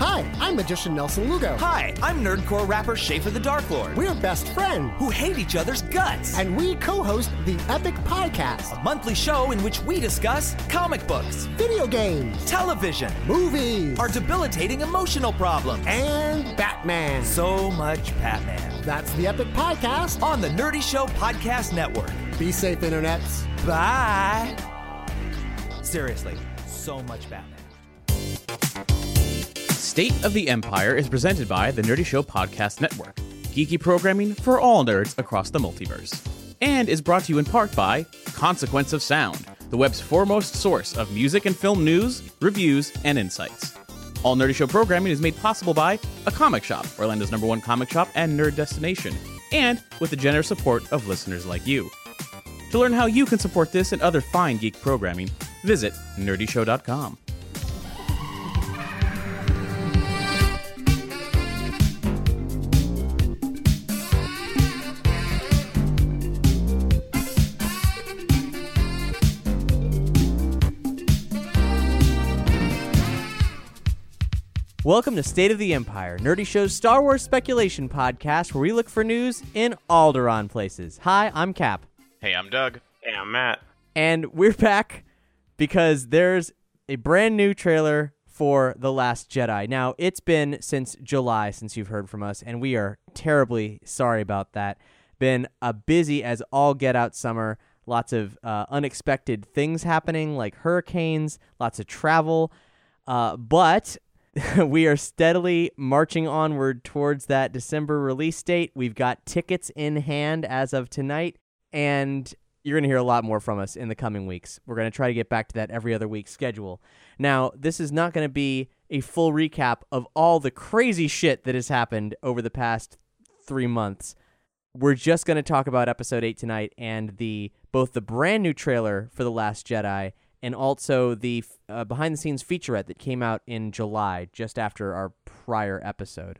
Hi, I'm magician Nelson Lugo. Hi, I'm nerdcore rapper Schaffer the Dark Lord. We're best friends. Who hate each other's guts. And we co-host the Epic Podcast. A monthly show in which we discuss comic books, video games, television, movies, our debilitating emotional problems, and Batman. So much Batman. That's the Epic Podcast on the Nerdy Show Podcast Network. Be safe, internets. Bye. Seriously, so much Batman. State of the Empire is presented by the Nerdy Show Podcast Network, geeky programming for all nerds across the multiverse, and is brought to you in part by Consequence of Sound, the web's foremost source of music and film news, reviews, and insights. All Nerdy Show programming is made possible by A Comic Shop, Orlando's number one comic shop and nerd destination, and with the generous support of listeners like you. To learn how you can support this and other fine geek programming, visit nerdyshow.com. Welcome to State of the Empire, Nerdy Show's Star Wars speculation podcast where we look for news in Alderaan places. Hi, I'm Cap. Hey, I'm Doug. Hey, I'm Matt. And we're back because there's a brand new trailer for The Last Jedi. Now, it's been since July since you've heard from us, and we are terribly sorry about that. Been a busy as all get out summer. Lots of uh, unexpected things happening, like hurricanes, lots of travel. Uh, but we are steadily marching onward towards that December release date. We've got tickets in hand as of tonight, and you're going to hear a lot more from us in the coming weeks. We're going to try to get back to that every other week schedule. Now, this is not going to be a full recap of all the crazy shit that has happened over the past three months. We're just going to talk about episode 8 tonight and the both the brand new trailer for The Last Jedi and also the uh, behind the scenes featurette that came out in July, just after our prior episode.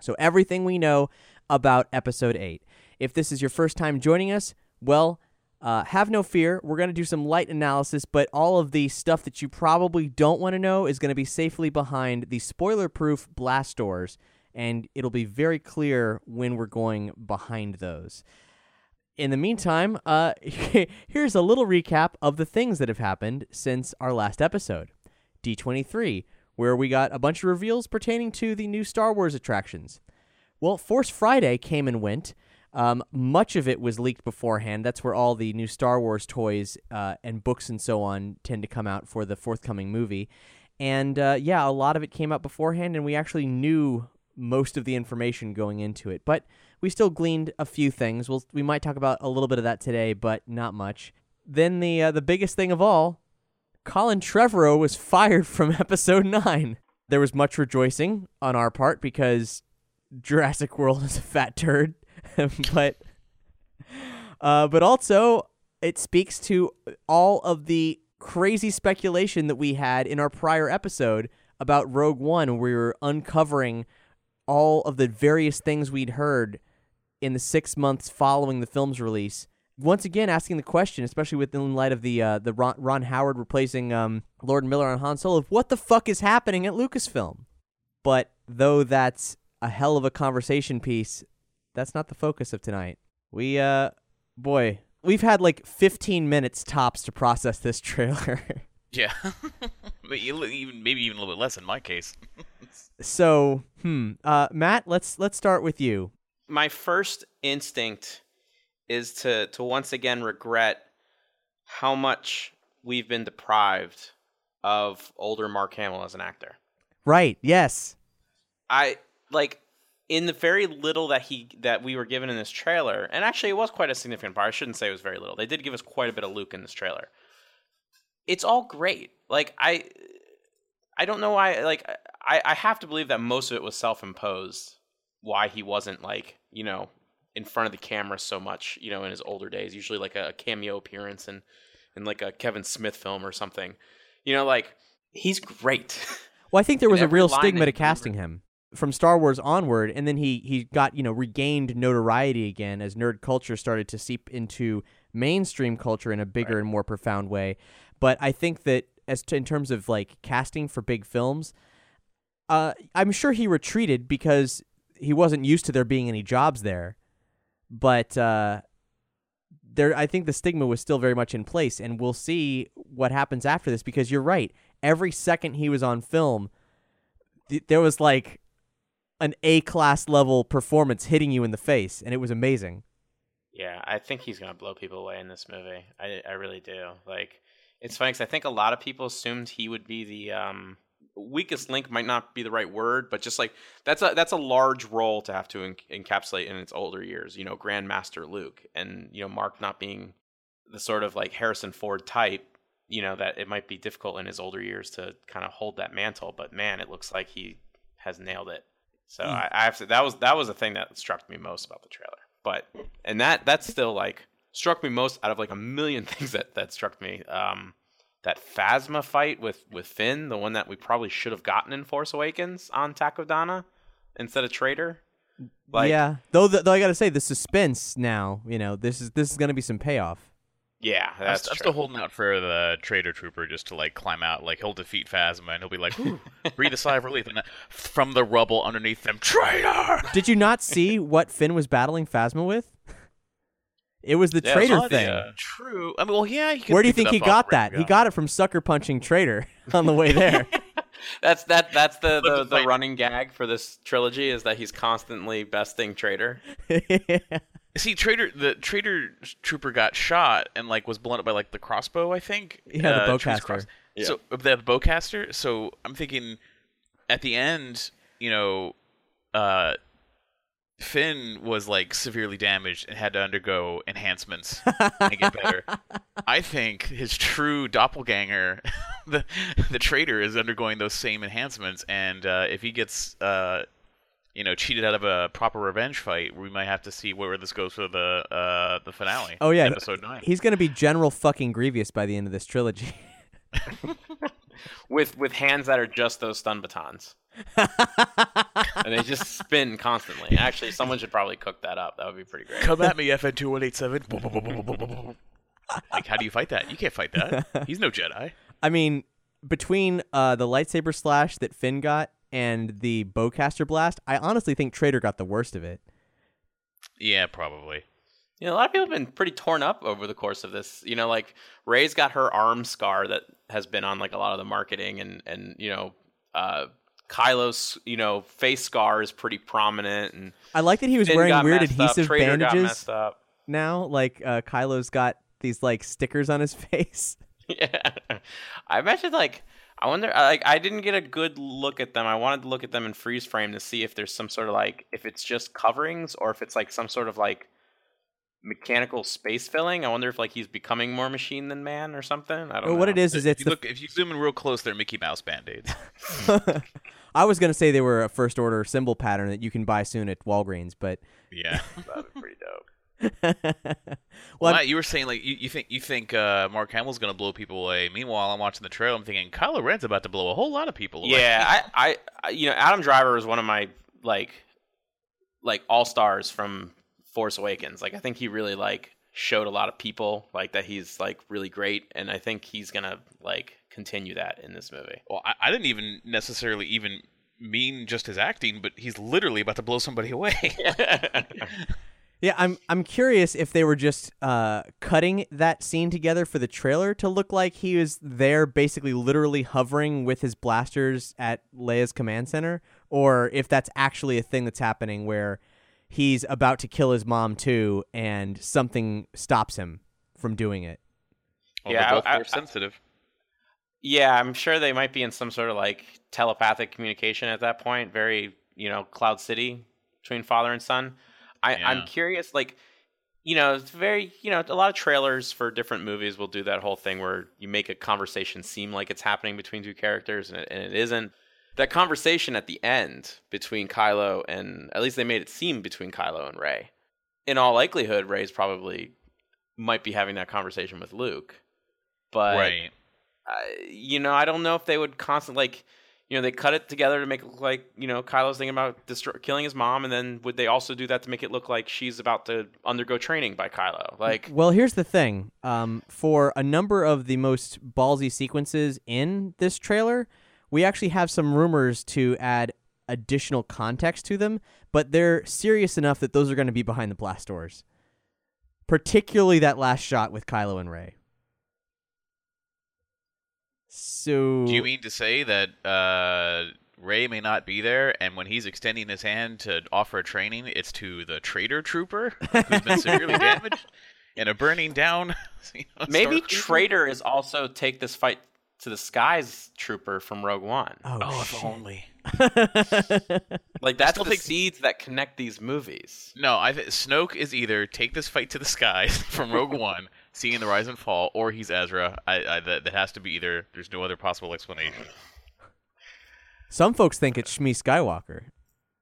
So, everything we know about episode 8. If this is your first time joining us, well, uh, have no fear. We're going to do some light analysis, but all of the stuff that you probably don't want to know is going to be safely behind the spoiler proof blast doors, and it'll be very clear when we're going behind those in the meantime, uh, here's a little recap of the things that have happened since our last episode. D23, where we got a bunch of reveals pertaining to the new Star Wars attractions. Well, Force Friday came and went. Um, much of it was leaked beforehand. That's where all the new Star Wars toys uh, and books and so on tend to come out for the forthcoming movie. And uh, yeah, a lot of it came out beforehand, and we actually knew most of the information going into it. But we still gleaned a few things. We'll, we might talk about a little bit of that today, but not much. Then the uh, the biggest thing of all, Colin Trevorrow was fired from episode 9. There was much rejoicing on our part because Jurassic World is a fat turd, but uh, but also it speaks to all of the crazy speculation that we had in our prior episode about Rogue One, we were uncovering all of the various things we'd heard in the six months following the film's release. Once again, asking the question, especially within light of the uh, the Ron, Ron Howard replacing um, Lord Miller on Han Solo, of what the fuck is happening at Lucasfilm? But though that's a hell of a conversation piece, that's not the focus of tonight. We, uh, boy, we've had like 15 minutes tops to process this trailer. yeah, but even maybe even a little bit less in my case. so, hmm, uh, Matt, let's let's start with you my first instinct is to to once again regret how much we've been deprived of older Mark Hamill as an actor. Right. Yes. I like in the very little that he that we were given in this trailer, and actually it was quite a significant part. I shouldn't say it was very little. They did give us quite a bit of Luke in this trailer. it's all great. Like I, I don't know why. Like I, I have to believe that most of it was self-imposed. Why he wasn't like you know in front of the camera so much. You know, in his older days, usually like a cameo appearance in in like a Kevin Smith film or something. You know, like he's great. Well, I think there was a real stigma to casting him from Star Wars onward, and then he he got you know regained notoriety again as nerd culture started to seep into mainstream culture in a bigger and more profound way. But I think that as to, in terms of like casting for big films, uh, I'm sure he retreated because he wasn't used to there being any jobs there. But uh, there, I think the stigma was still very much in place, and we'll see what happens after this. Because you're right, every second he was on film, th- there was like an A class level performance hitting you in the face, and it was amazing. Yeah, I think he's gonna blow people away in this movie. I I really do. Like, it's funny because I think a lot of people assumed he would be the um, weakest link. Might not be the right word, but just like that's a that's a large role to have to en- encapsulate in its older years. You know, Grandmaster Luke, and you know Mark not being the sort of like Harrison Ford type. You know that it might be difficult in his older years to kind of hold that mantle. But man, it looks like he has nailed it. So I, I have to. That was that was the thing that struck me most about the trailer. But and that that's still like struck me most out of like a million things that that struck me. Um, that Phasma fight with with Finn, the one that we probably should have gotten in Force Awakens on Takodana instead of Traitor. Like, yeah, though, th- though I got to say the suspense now. You know, this is this is going to be some payoff. yeah, I'm, that's I'm still holding out for the Traitor Trooper just to like climb out. Like he'll defeat Phasma and he'll be like, breathe a sigh of relief. And then from the rubble underneath them, traitor. Did you not see what Finn was battling Phasma with? It was the Yeah, traitor it's thing. yeah. True. I mean, well, yeah. He Where do you think he got off that? He got it from sucker punching traitor on the way there. That's that that's the the, the the running gag for this trilogy is that he's constantly besting Traitor. See, Traitor the Traitor Trooper got shot and like was blown up by like the crossbow. I think. Yeah, the uh, Tree's bowcaster. cross- So uh, the bowcaster. So I'm thinking, at the end, you know, uh, Finn was like severely damaged and had to undergo enhancements and get better. I think his true doppelganger, the the traitor, is undergoing those same enhancements, and uh, if he gets uh, you know cheated out of a proper revenge fight, we might have to see where this goes for the uh, the finale. oh yeah, episode nine. He's going to be General fucking Grievous by the end of this trilogy. with with hands that are just those stun batons. and they just spin constantly. Actually, someone should probably cook that up. That would be pretty great. Come at me, FN two one eight seven. Like, how do you fight that? You can't fight that. He's no Jedi. I mean, between uh, the lightsaber slash that Finn got and the bowcaster blast, I honestly think Traitor got the worst of it. Yeah, probably. You know, a lot of people have been pretty torn up over the course of this. You know, like Rey's got her arm scar that has been on like a lot of the marketing, and and you know, uh, Kylo's you know face scar is pretty prominent, and I like that he was Finn wearing weird adhesive bandages now. Like uh, Kylo's got these like stickers on his face. Yeah, I imagine like I wonder like I didn't get a good look at them. I wanted to look at them in freeze frame to see if there's some sort of like if it's just coverings or if it's like some sort of like mechanical space filling. I wonder if like he's becoming more machine than man or something. I don't Well, know. what it is is if it's you the. look, if you zoom in real close, they're Mickey Mouse band aids. I was gonna say they were a first order symbol pattern that you can buy soon at Walgreens, but Yeah. That'd be pretty dope. well, Matt, you were saying like you, you think you think uh, Mark Hamill's gonna blow people away. Meanwhile, I'm watching the trailer. I'm thinking Kylo Ren's about to blow a whole lot of people away. Yeah, I, I, I, you know, Adam Driver is one of my like, like all stars from Force Awakens. Like, I think he really like showed a lot of people like that he's like really great, and I think he's gonna like continue that in this movie. Well, I, I didn't even necessarily even mean just his acting, but he's literally about to blow somebody away. Yeah, I'm I'm curious if they were just uh, cutting that scene together for the trailer to look like he was there, basically literally hovering with his blasters at Leia's command center, or if that's actually a thing that's happening where he's about to kill his mom too, and something stops him from doing it. Well, Yeah, they're both I- I- force sensitive. Yeah, I'm sure they might be in some sort of like telepathic communication at that point. Very, you know, Cloud City between father and son. I, Yeah. I'm curious, like, you know, it's very, you know, a lot of trailers for different movies will do that whole thing where you make a conversation seem like it's happening between two characters and it, and it isn't. That conversation at the end between Kylo and, at least they made it seem between Kylo and Rey. In all likelihood, Rey's probably might be having that conversation with Luke. But, right. uh, you know, I don't know if they would constantly, like, you know, they cut it together to make it look like, you know, Kylo's thinking about destroy- killing his mom, and then would they also do that to make it look like she's about to undergo training by Kylo? Like, Well, here's the thing. Um, for a number of the most ballsy sequences in this trailer, we actually have some rumors to add additional context to them, but they're serious enough that those are going to be behind the blast doors. Particularly that last shot with Kylo and Rey. So Do you mean to say that uh, Rey may not be there, and when he's extending his hand to offer a training, it's to the traitor trooper who's been severely damaged in a burning down? you know, maybe Starcruiser? Traitor is also take this fight to the skies trooper from Rogue One. Oh, Oh, shit. if only. Like, that's still the think- seeds that connect these movies. No, I th- Snoke is either take this fight to the skies from Rogue One, seeing the rise and fall, or he's Ezra. I, I that, that has to be either. There's no other possible explanation. Some folks think it's Shmi Skywalker.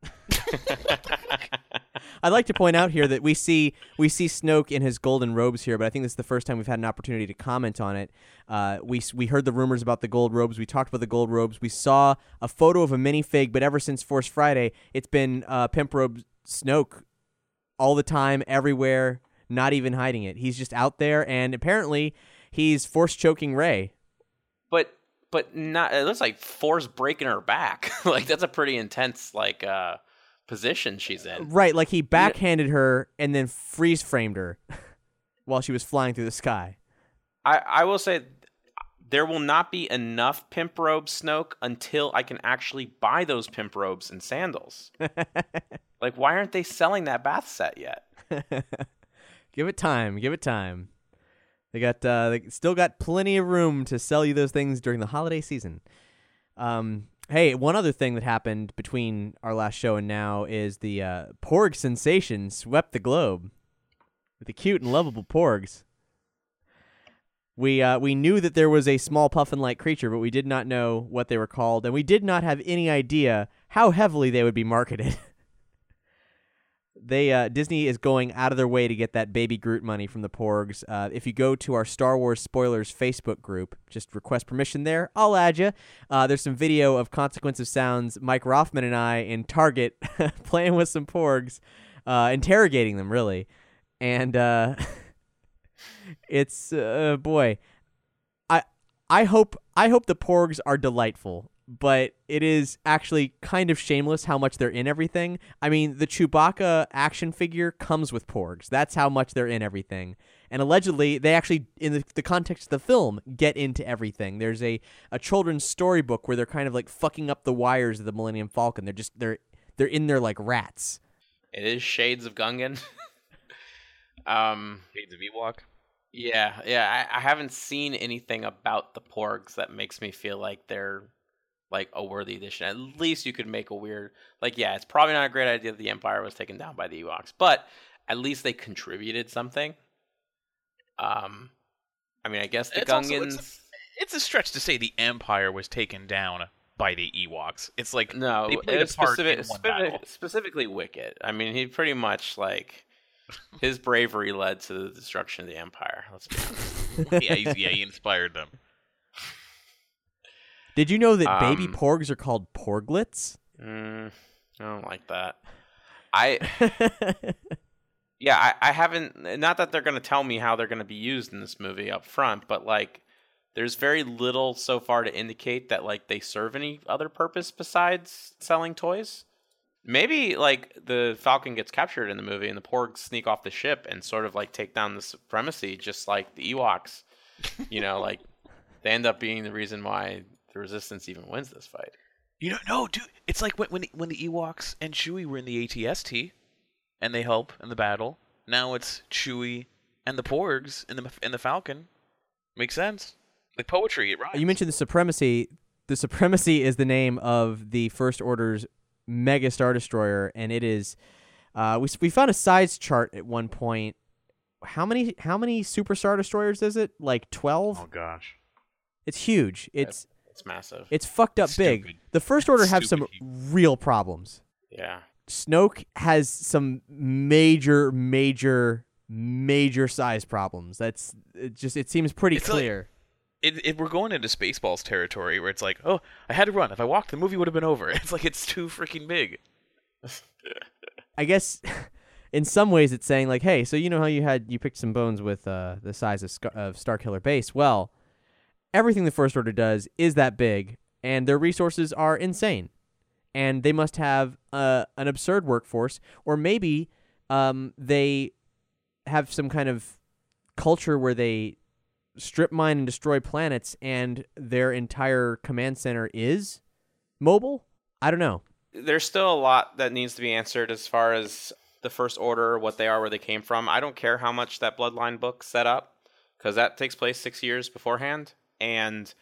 I'd like to point out here that we see we see Snoke in his golden robes here, but I think this is the first time we've had an opportunity to comment on it. Uh, we we heard the rumors about the gold robes. We talked about the gold robes. We saw a photo of a minifig, but ever since Force Friday, it's been uh, pimp robe Snoke all the time, everywhere, not even hiding it. He's just out there, and apparently he's force choking Rey. But, but not, it looks like Force breaking her back. like, that's a pretty intense, like, uh, position she's in. Right, like he backhanded her and then freeze framed her while she was flying through the sky. I, I will say there will not be enough pimp robes Snoke until I can actually buy those pimp robes and sandals. like, why aren't they selling that bath set yet? give it time, give it time. They got uh, they still got plenty of room to sell you those things during the holiday season. Um, hey, one other thing that happened between our last show and now is the uh, Porg sensation swept the globe with the cute and lovable Porgs. We uh, we knew that there was a small puffin-like creature, but we did not know what they were called, and we did not have any idea how heavily they would be marketed. they uh, Disney is going out of their way to get that baby Groot money from the Porgs. Uh, if you go to our Star Wars spoilers Facebook group, just request permission there. I'll add you. Uh, there's some video of Consequence of Sounds, Mike Roffman and I in Target playing with some Porgs, uh, interrogating them really, and uh, it's uh, boy, I I hope I hope the Porgs are delightful but it is actually kind of shameless how much they're in everything. I mean, the Chewbacca action figure comes with porgs. That's how much they're in everything. And allegedly, they actually, in the, the context of the film, get into everything. There's a, a children's storybook where they're kind of like fucking up the wires of the Millennium Falcon. They're just they're they're in there like rats. It is Shades of Gungan. um, Shades of Ewok. yeah, yeah. I, I haven't seen anything about the Porgs that makes me feel like they're like a worthy addition. At least you could make a weird, like, yeah, it's probably not a great idea that the Empire was taken down by the Ewoks, but at least they contributed something. Um, I mean, I guess the It's also- Gungans. it's It's a stretch to say the Empire was taken down by the Ewoks. It's like No, they played a it's part specific, in one specific- battle. specifically Wicket. I mean, he pretty much like his bravery led to the destruction of the Empire. Let's be honest. yeah, yeah, he inspired them. Did you know that baby Um, porgs are called porglets? Mm, I don't like that. I yeah, I, I haven't. Not that they're going to tell me how they're going to be used in this movie up front, but like, there's very little so far to indicate that like they serve any other purpose besides selling toys. Maybe like the Falcon gets captured in the movie and the Porgs sneak off the ship and sort of like take down the supremacy, just like the Ewoks. You know, like they end up being the reason why the Resistance even wins this fight. You know, no, dude. It's like when when the, when the Ewoks and Chewie were in the ATST, and they help in the battle. Now it's Chewie and the Porgs in the in the Falcon. Makes sense. Like poetry, it rhymes. You mentioned the supremacy. The supremacy is the name of the First Order's mega star destroyer, and it is. Uh, we we found a size chart at one point, how many how many superstar destroyers is it? Like twelve. Oh gosh. It's huge. It's It's massive. it's fucked up big. Stupid. The first order have some Stupid real problems. yeah. Snoke has some major, major, major size problems. That's it just it seems pretty It's like- clear. It, it, we're going into Spaceballs territory where it's like, oh, I had to run. If I walked, the movie would have been over. It's like it's too freaking big. I guess in some ways it's saying like, hey, so you know how you had you picked some bones with uh, the size of, Scar- of Starkiller Base. Well, everything the First Order does is that big, and their resources are insane, and they must have uh, an absurd workforce, or maybe um, they have some kind of culture where they strip mine and destroy planets, and their entire command center is mobile. I don't know. there's still a lot that needs to be answered as far as the first order, what they are, where they came from. I don't care how much that bloodline book set up, because that takes place six years beforehand, and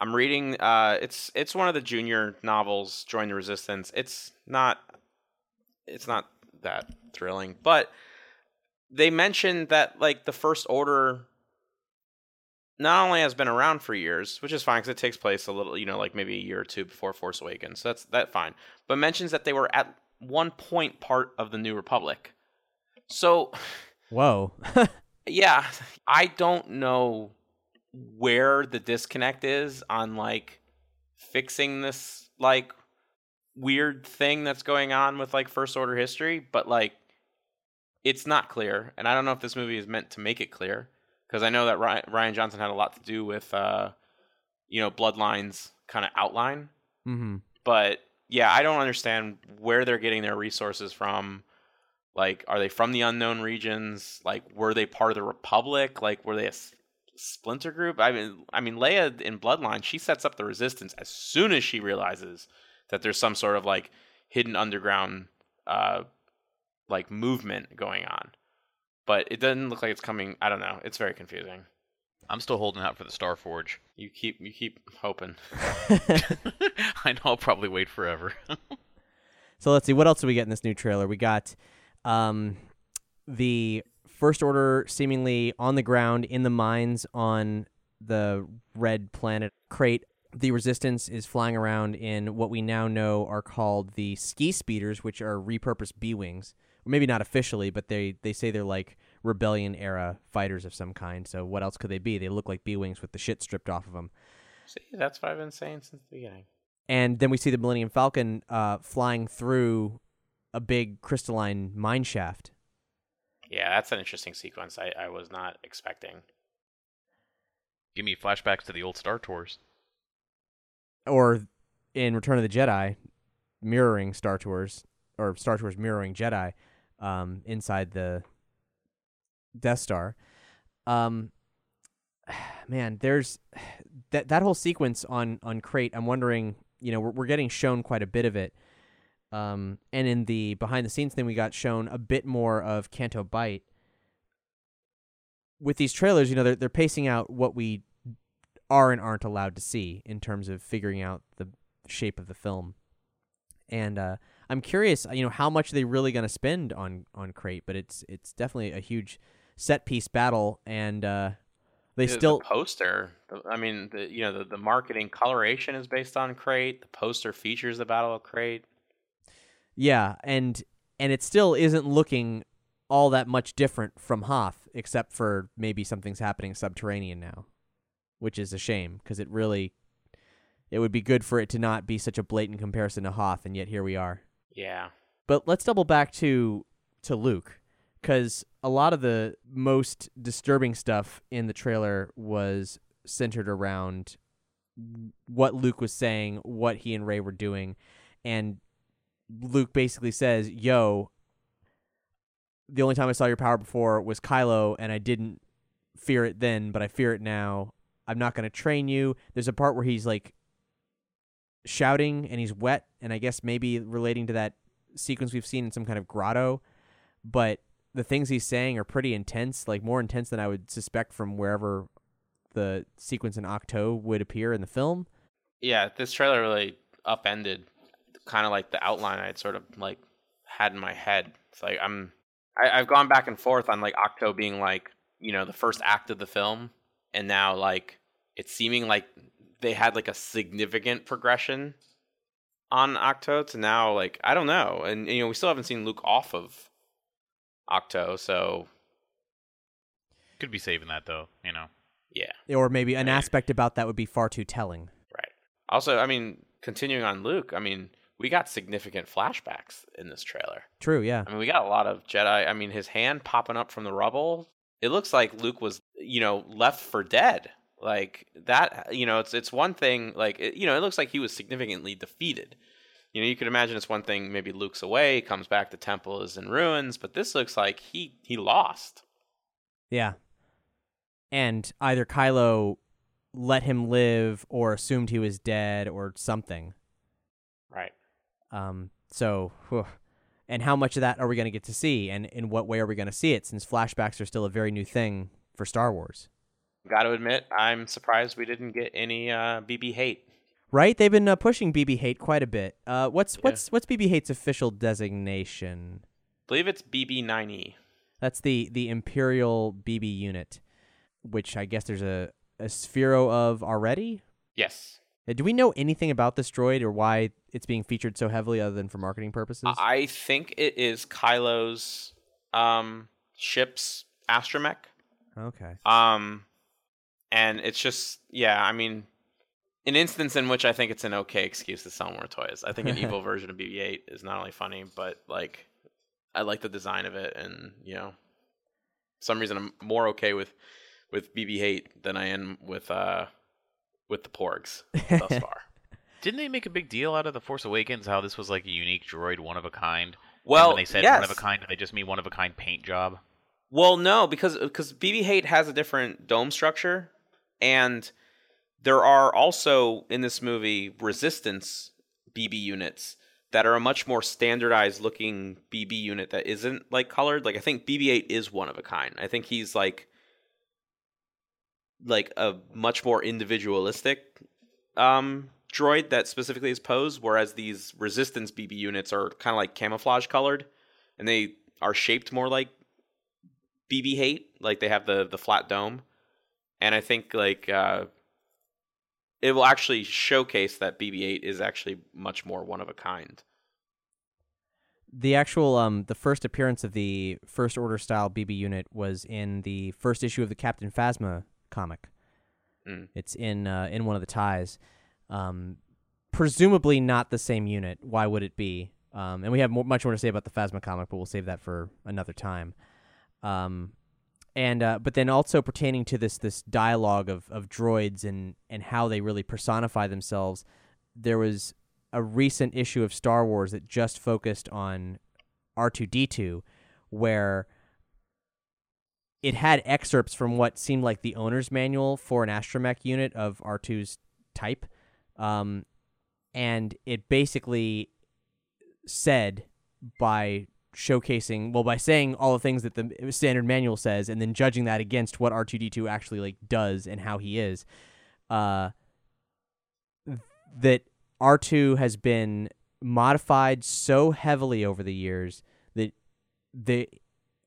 I'm reading. Uh, it's it's one of the junior novels, Join the Resistance. It's not it's not that thrilling, but they mentioned that like the first order not only has been around for years, which is fine because it takes place a little, you know, like maybe a year or two before Force Awakens. So that's that fine. But mentions that they were at one point part of the New Republic. So Whoa. yeah, I don't know where the disconnect is on like fixing this like weird thing that's going on with like first order history, but like it's not clear, and I don't know if this movie is meant to make it clear because I know that Rian, Rian Johnson had a lot to do with uh you know Bloodlines kind of outline, mm-hmm. but yeah, I don't understand where they're getting their resources from. Like, are they from the unknown regions? Like, were they part of the Republic? Like, were they a splinter group? I mean, I mean, Leia in Bloodline, she sets up the Resistance as soon as she realizes that there's some sort of like hidden underground, uh, like movement going on. But it doesn't look like it's coming. I don't know. It's very confusing. I'm still holding out for the Star Forge. You keep you keep hoping. I know I'll probably wait forever. So let's see what else do we get in this new trailer. We got um, the First Order seemingly on the ground in the mines on the red planet Crait. The Resistance is flying around in what we now know are called the Ski Speeders, which are repurposed B wings. Maybe not officially, but they they say they're like rebellion era fighters of some kind. So what else could they be? They look like B wings with the shit stripped off of them. See, that's what I've been saying since the beginning. and then we see the Millennium Falcon uh, flying through a big crystalline mine shaft. Yeah, that's an interesting sequence. I, I was not expecting. Give me flashbacks to the old Star Tours. Or in Return of the Jedi, mirroring Star Tours, or Star Tours mirroring Jedi um, inside the Death Star. Um, man, there's that that whole sequence on on Crait. I'm wondering, you know, we're, we're getting shown quite a bit of it. Um, and in the behind the scenes thing, we got shown a bit more of Canto Bight. With these trailers, you know, they're they're pacing out what we are and aren't allowed to see in terms of figuring out the shape of the film. And uh, I'm curious, you know, how much are they really going to spend on on Crait? But it's it's definitely a huge set piece battle, and uh, they The- still the poster. I mean, the you know the, the marketing coloration is based on Crait. The poster features the Battle of Crait. Yeah, and and it still isn't looking all that much different from Hoth, except for maybe something's happening subterranean now, which is a shame because it really it would be good for it to not be such a blatant comparison to Hoth, and yet here we are. Yeah, But let's double back to to Luke, because a lot of the most disturbing stuff in the trailer was centered around what Luke was saying, what he and Rey were doing, and Luke basically says, "Yo, the only time I saw your power before was Kylo, and I didn't fear it then, but I fear it now. I'm not going to train you." There's a part where he's like shouting and he's wet, and I guess maybe relating to that sequence we've seen in some kind of grotto, but the things he's saying are pretty intense, like more intense than I would suspect from wherever the sequence in Ahch-To would appear in the film. yeah. This trailer really upended kind of like the outline I'd sort of like had in my head. It's like I'm I, I've gone back and forth on like Ahch-To being like you know the first act of the film, and now like it's seeming like they had like a significant progression on Ahch-To to now like I don't know, and you know we still haven't seen Luke off of Ahch-To, so Could be saving that though, you know. yeah, Or maybe an Right. aspect about that would be far too telling. right. Also, I mean, continuing on Luke, I mean, we got significant flashbacks in this trailer. True, yeah. I mean, we got a lot of Jedi. I mean, his hand popping up from the rubble. It looks like Luke was, you know, left for dead. Like that, you know, it's it's one thing. Like it, you know, it looks like he was significantly defeated. You know, you could imagine it's one thing. Maybe Luke's away, comes back, the temple is in ruins, but this looks like he he lost. Yeah. And either Kylo let him live or assumed he was dead or something. Um, so, whew. and how much of that are we going to get to see, and in what way are we going to see it? Since flashbacks are still a very new thing for Star Wars, Got to admit, I'm surprised we didn't get any uh, BB hate. right? They've been uh, pushing BB hate quite a bit. Uh, what's Yeah. what's what's BB hate's official designation? believe it's BB9E. That's the the Imperial BB unit, which I guess there's a a Sphero of already. Yes. Uh, Do we know anything about this droid or why it's being featured so heavily, other than for marketing purposes? I think it is Kylo's um, ship's astromech. okay. Um, and it's just, yeah, I mean, an instance in which I think it's an okay excuse to sell more toys. I think an evil version of BB-8 is not only funny, but like, I like the design of it, and you know, for some reason I'm more okay with with BB-8 than I am with uh with the Porgs thus far. Didn't they make a big deal out of the Force Awakens? How this was like a unique droid, one of a kind. And Well, when they said yes. one of a kind, did they just mean one of a kind paint job? Well, no, because because BB-8 has a different dome structure, and there are also in this movie resistance BB units that are a much more standardized looking BB unit that isn't like colored. Like I think BB-8 is one of a kind. I think he's like like a much more individualistic um droid that specifically is posed whereas these resistance BB units are kind of like camouflage colored and they are shaped more like BB hate, like they have the the flat dome, and I think like uh, it will actually showcase that BB-8 is actually much more one of a kind. The actual um the first appearance of the first order style BB unit was in the first issue of the Captain Phasma comic. Mm. It's in uh, in one of the ties. Um, presumably not the same unit. Why would it be? Um, and we have more, much more to say about the Phasma comic, but we'll save that for another time. Um, and uh, but then also pertaining to this this dialogue of, of droids and and how they really personify themselves, there was a recent issue of Star Wars that just focused on R two D two, where it had excerpts from what seemed like the owner's manual for an astromech unit of R 2's type, um, and it basically said by showcasing well by saying all the things that the standard manual says and then judging that against what R2D2 actually like does and how he is uh that R2 has been modified so heavily over the years that the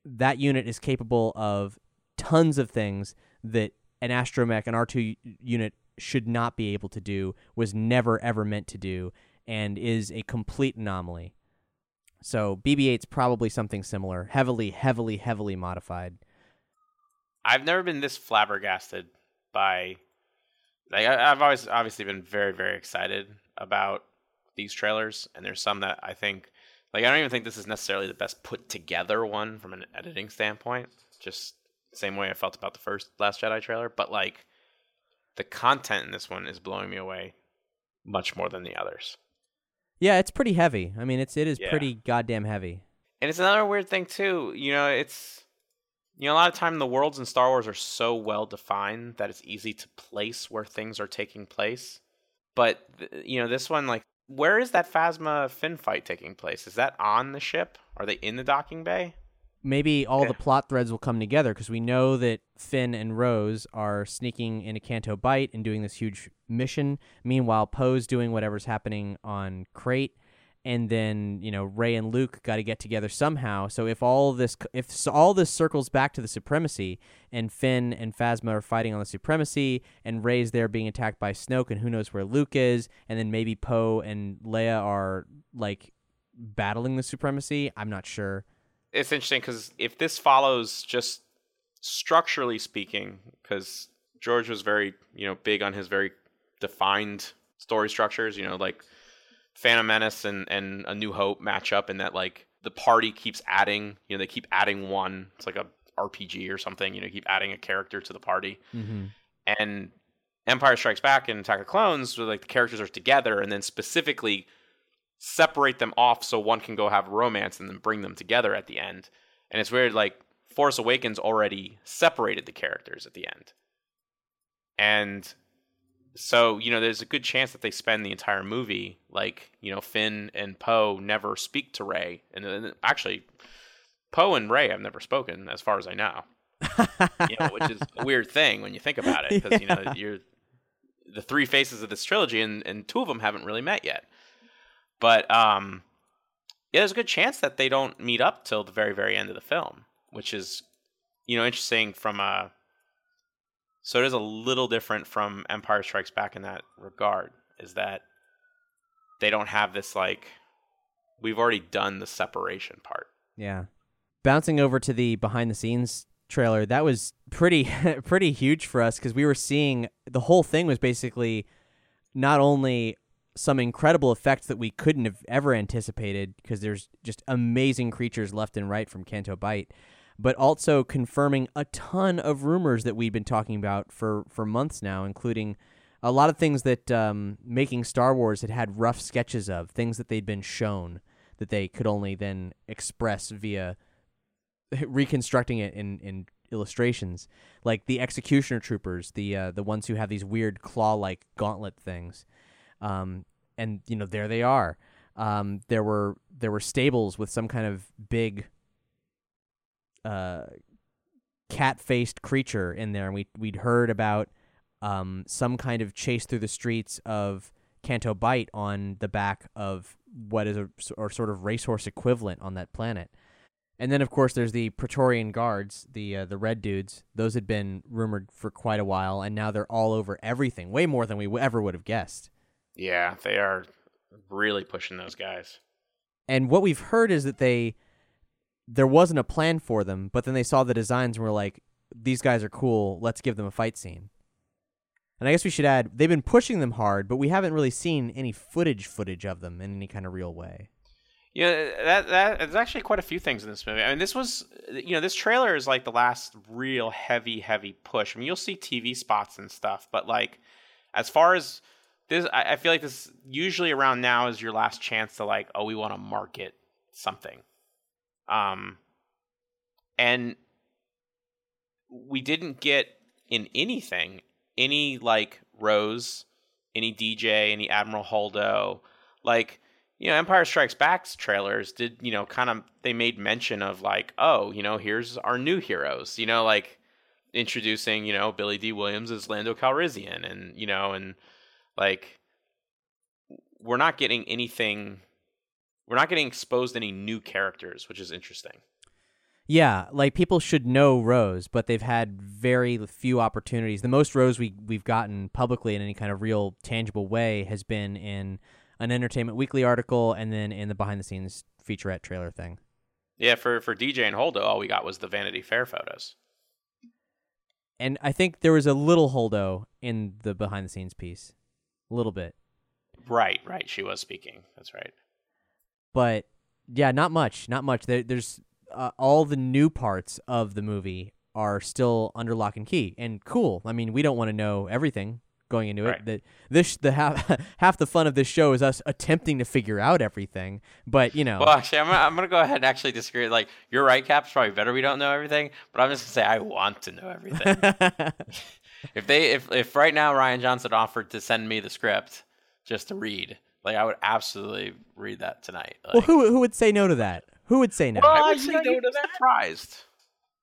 that unit is capable of tons of things that an astromech an R2 unit should not be able to do was never ever meant to do and is a complete anomaly so BB-8's probably something similar, heavily, heavily, heavily modified. I've never been this flabbergasted by. Like I, I've always obviously been very very excited about these trailers, and there's some that I think like I don't even think this is necessarily the best put together one from an editing standpoint. Just same way I felt about the first Last Jedi trailer, but like the content in this one is blowing me away much more than the others. Yeah, it's pretty heavy. I mean, it's it is Yeah. pretty goddamn heavy. And it's another weird thing too. You know, it's you know a lot of time the worlds in Star Wars are so well defined that it's easy to place where things are taking place. But you know, this one like where is that Phasma Finn fight taking place? Is that on the ship? Are they in the docking bay? Maybe all Yeah. the plot threads will come together because we know that Finn and Rose are sneaking into Canto Bight and doing this huge mission. Meanwhile, Poe's doing whatever's happening on Crait, and then you know Rey and Luke got to get together somehow. So if all this if all this circles back to the supremacy, and Finn and Phasma are fighting on the supremacy, and Rey's there being attacked by Snoke, and who knows where Luke is, and then maybe Poe and Leia are like battling the supremacy. I'm not sure. it's interesting because if this follows just structurally speaking, because George was very you know big on his very defined story structures. You know, like Phantom Menace and and A New Hope match up in that like the party keeps adding. You know, they keep adding one. It's like a RPG or something. You know, keep adding a character to the party. Mm-hmm. and Empire Strikes Back and Attack of the Clones, where like the characters are together, and then specifically separate them off so one can go have romance and then bring them together at the end. And it's weird, like Force Awakens already separated the characters at the end, and so you know there's a good chance that they spend the entire movie like you know Finn and Poe never speak to Rey, and then actually Poe and Rey have never spoken as far as I know you know, which is a weird thing when you think about it, because you know you're the three faces of this trilogy, and, and two of them haven't really met yet. But um, yeah, there's a good chance that they don't meet up till the very, very end of the film, which is you know interesting from a. So it is a little different from Empire Strikes Back in that regard. Is that they don't have this like we've already done the separation part. Yeah. Bouncing over to the behind the scenes trailer, that was pretty pretty huge for us because we were seeing the whole thing was basically not only some incredible effects that we couldn't have ever anticipated because there's just amazing creatures left and right from Canto Bight, but also confirming a ton of rumors that we've been talking about for for months now, including a lot of things that um, making Star Wars had had rough sketches of, things that they'd been shown that they could only then express via reconstructing it in, in illustrations, like the executioner troopers, the uh, the ones who have these weird claw like gauntlet things, um, and you know there they are. Um, there were there were stables with some kind of big uh, cat faced creature in there, and we we'd heard about um, some kind of chase through the streets of Canto Bight on the back of what is a or sort of racehorse equivalent on that planet. And then, of course, there's the Praetorian Guards, the uh, the red dudes. Those had been rumored for quite a while, and now they're all over everything, way more than we w- ever would have guessed. Yeah, they are really pushing those guys. And what we've heard is that they there wasn't a plan for them, but then they saw the designs and were like, "These guys are cool. Let's give them a fight scene." And I guess we should add they've been pushing them hard, but we haven't really seen any footage footage of them in any kind of real way. Yeah, that that there's actually quite a few things in this movie. I mean, this was you know this trailer is like the last real heavy heavy push. I mean, you'll see TV spots and stuff, but like as far as this, I, I feel like this usually around now is your last chance to like, oh, we want to market something, um, and we didn't get in anything any like Rose, any DJ, any Admiral Holdo, like you know, Empire Strikes Back's trailers did, you know, kind of they made mention of like, oh, you know, here's our new heroes, you know, like introducing, you know, Billy Dee Williams as Lando Calrissian and, you know, and like we're not getting anything we're not getting exposed to any new characters, which is interesting. Yeah, like people should know Rose, but they've had very few opportunities. The most Rose we we've gotten publicly in any kind of real tangible way has been in an Entertainment Weekly article and then in the behind the scenes featurette trailer thing. Yeah, for for DJ and Holdo, all we got was the Vanity Fair photos. And I think there was a little Holdo in the behind the scenes piece. A little bit. Right, right. She was speaking. That's right. But yeah, not much. Not much. There, there's uh, all the new parts of the movie are still under lock and key and cool. I mean, we don't want to know everything going into it. That this the half half the fun of this show is us attempting to figure out everything. But you know, Well, actually, I'm gonna, I'm gonna go ahead and actually disagree. Like, you're right, Cap. It's probably better we don't know everything, but I'm just gonna say I want to know everything. if they, if if right now Rian Johnson offered to send me the script just to read, like I would absolutely read that tonight. Like, well, who who would say no to that? Who would say no? Well, I would say no to that. Surprised.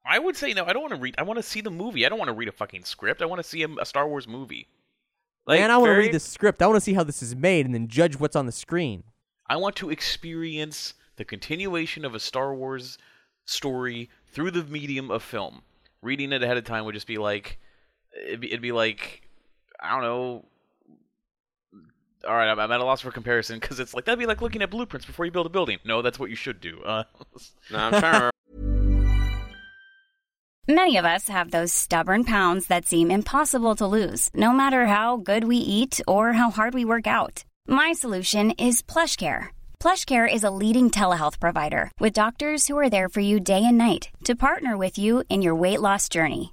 I would say no. I don't want to read. I want to see the movie. I don't want to read a fucking script. I want to see a, a Star Wars movie. Like, Man, I want to read the script. I want to see how this is made and then judge what's on the screen. I want to experience the continuation of a Star Wars story through the medium of film. Reading it ahead of time would just be like, it'd be, it'd be like, I don't know. All right, I'm, I'm at a loss for comparison because it's like that'd be like looking at blueprints before you build a building. No, that's what you should do. Uh, No, I'm trying to remember. Many of us have those stubborn pounds that seem impossible to lose, no matter how good we eat or how hard we work out. My solution is PlushCare. PlushCare is a leading telehealth provider with doctors who are there for you day and night to partner with you in your weight loss journey.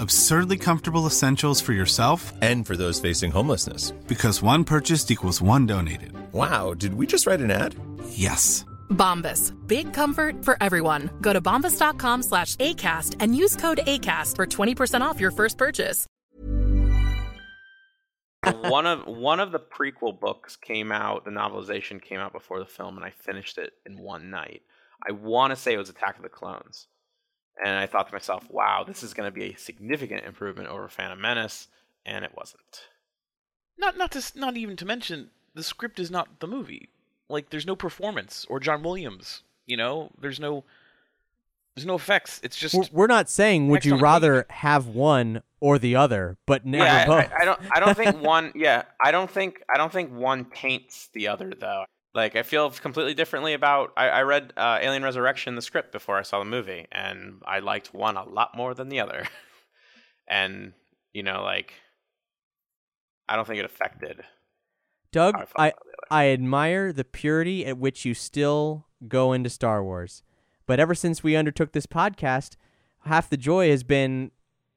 Absurdly comfortable essentials for yourself And for those facing homelessness. because one purchased equals one donated. Wow, did we just write an ad? Yes. Bombas. Big comfort for everyone. Go to bombas.com slash ACAST and use code ACAST for 20% off your first purchase. one of one of the prequel books came out. The novelization came out before the film, and I finished it in one night. I want to say it was Attack of the Clones, and I thought to myself, "Wow, this is going to be a significant improvement over Phantom Menace," and it wasn't. not not to not even to mention the script is not the movie. Like there's no performance or John Williams. You know, there's no there's no effects. It's just We're, we're not saying would you on a rather have one or the other, but never yeah, both. I, I don't. I don't think one. Yeah, I don't think. I don't think one paints the other though. Like I feel completely differently about. I, I read uh, Alien Resurrection, the script before I saw the movie, and I liked one a lot more than the other. and you know, like, I don't think it affected. Doug, I I, about the other. I admire the purity at which you still go into Star Wars. But ever since we undertook this podcast, half the joy has been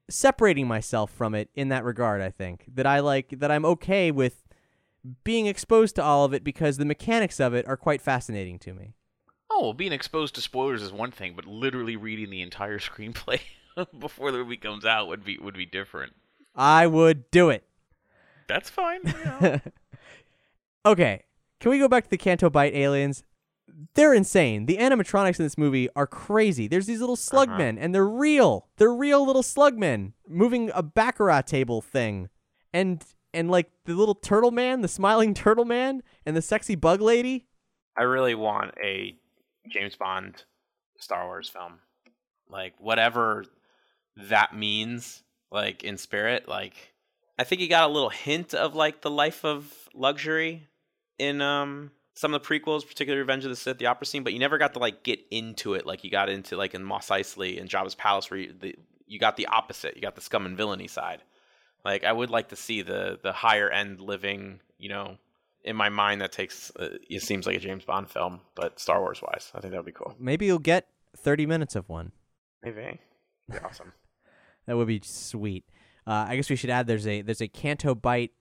separating myself from it in that regard, I think. That I like that I'm okay with being exposed to all of it because the mechanics of it are quite fascinating to me. oh, well, being exposed to spoilers is one thing, but literally reading the entire screenplay before the movie comes out would be would be different. I would do it. That's fine. You know. Okay, can we go back to the Canto Bight aliens? They're insane. The animatronics in this movie are crazy. There's these little uh-huh. slugmen, and they're real. They're real little slugmen moving a baccarat table thing, and and like the little turtle man, the smiling turtle man, and the sexy bug lady. I really want a James Bond Star Wars film. Like whatever that means, like in spirit, like I think you got a little hint of like the life of luxury in um some of the prequels, particularly Revenge of the Sith, the opera scene, but you never got to like get into it like you got into like in Mos Eisley and Jabba's palace where you, the, you got the opposite. You got the scum and villainy side. Like I would like to see the the higher end living, you know, in my mind that takes uh, it seems like a James Bond film, but Star Wars wise, I think that would be cool. Maybe you'll get 30 minutes of one. Maybe. Be awesome. That would be sweet. Uh, I guess we should add there's a there's a Canto Bight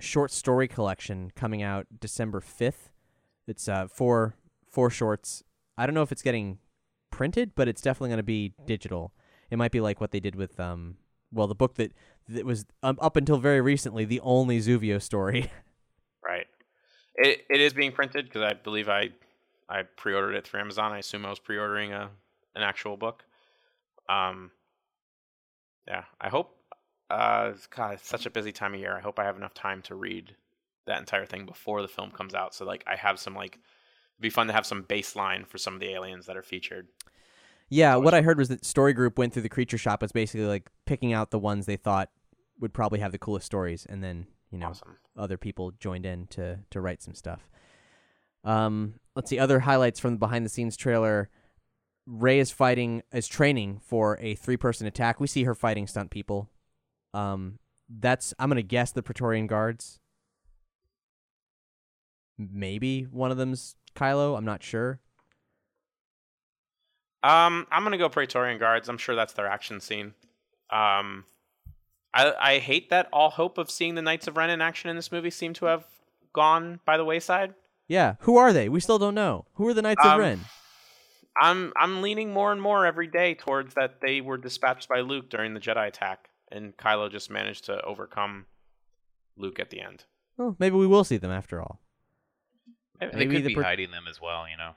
short story collection coming out December 5th. It's uh four four shorts. I don't know if it's getting printed, but it's definitely going to be digital. It might be like what they did with um well the book that that was um, up until very recently the only Zuvio story. right. It it is being printed because I believe I I pre-ordered it through Amazon. I assume I was pre-ordering a an actual book. Um. Yeah, I hope. Uh, God, it's such a busy time of year. I hope I have enough time to read that entire thing before the film comes out. So like, I have some like, it'd be fun to have some baseline for some of the aliens that are featured. Yeah, what I heard was that Story Group went through the creature shop was basically like picking out the ones they thought would probably have the coolest stories and then, you know, Awesome. other people joined in to to write some stuff. Um, let's see other highlights from the behind the scenes trailer. Rey is fighting is training for a three person attack. We see her fighting stunt people. Um, that's I'm gonna guess the Praetorian Guards. Maybe one of them's Kylo. I'm not sure. Um, I'm gonna go Praetorian Guards. I'm sure that's their action scene. Um, I I hate that all hope of seeing the Knights of Ren in action in this movie seem to have gone by the wayside. Yeah, who are they? We still don't know. Who are the Knights of Um, Ren? I'm I'm leaning more and more every day towards that they were dispatched by Luke during the Jedi attack, and Kylo just managed to overcome Luke at the end. Well, maybe we will see them after all. They Maybe could the be per- hiding them as well, you know.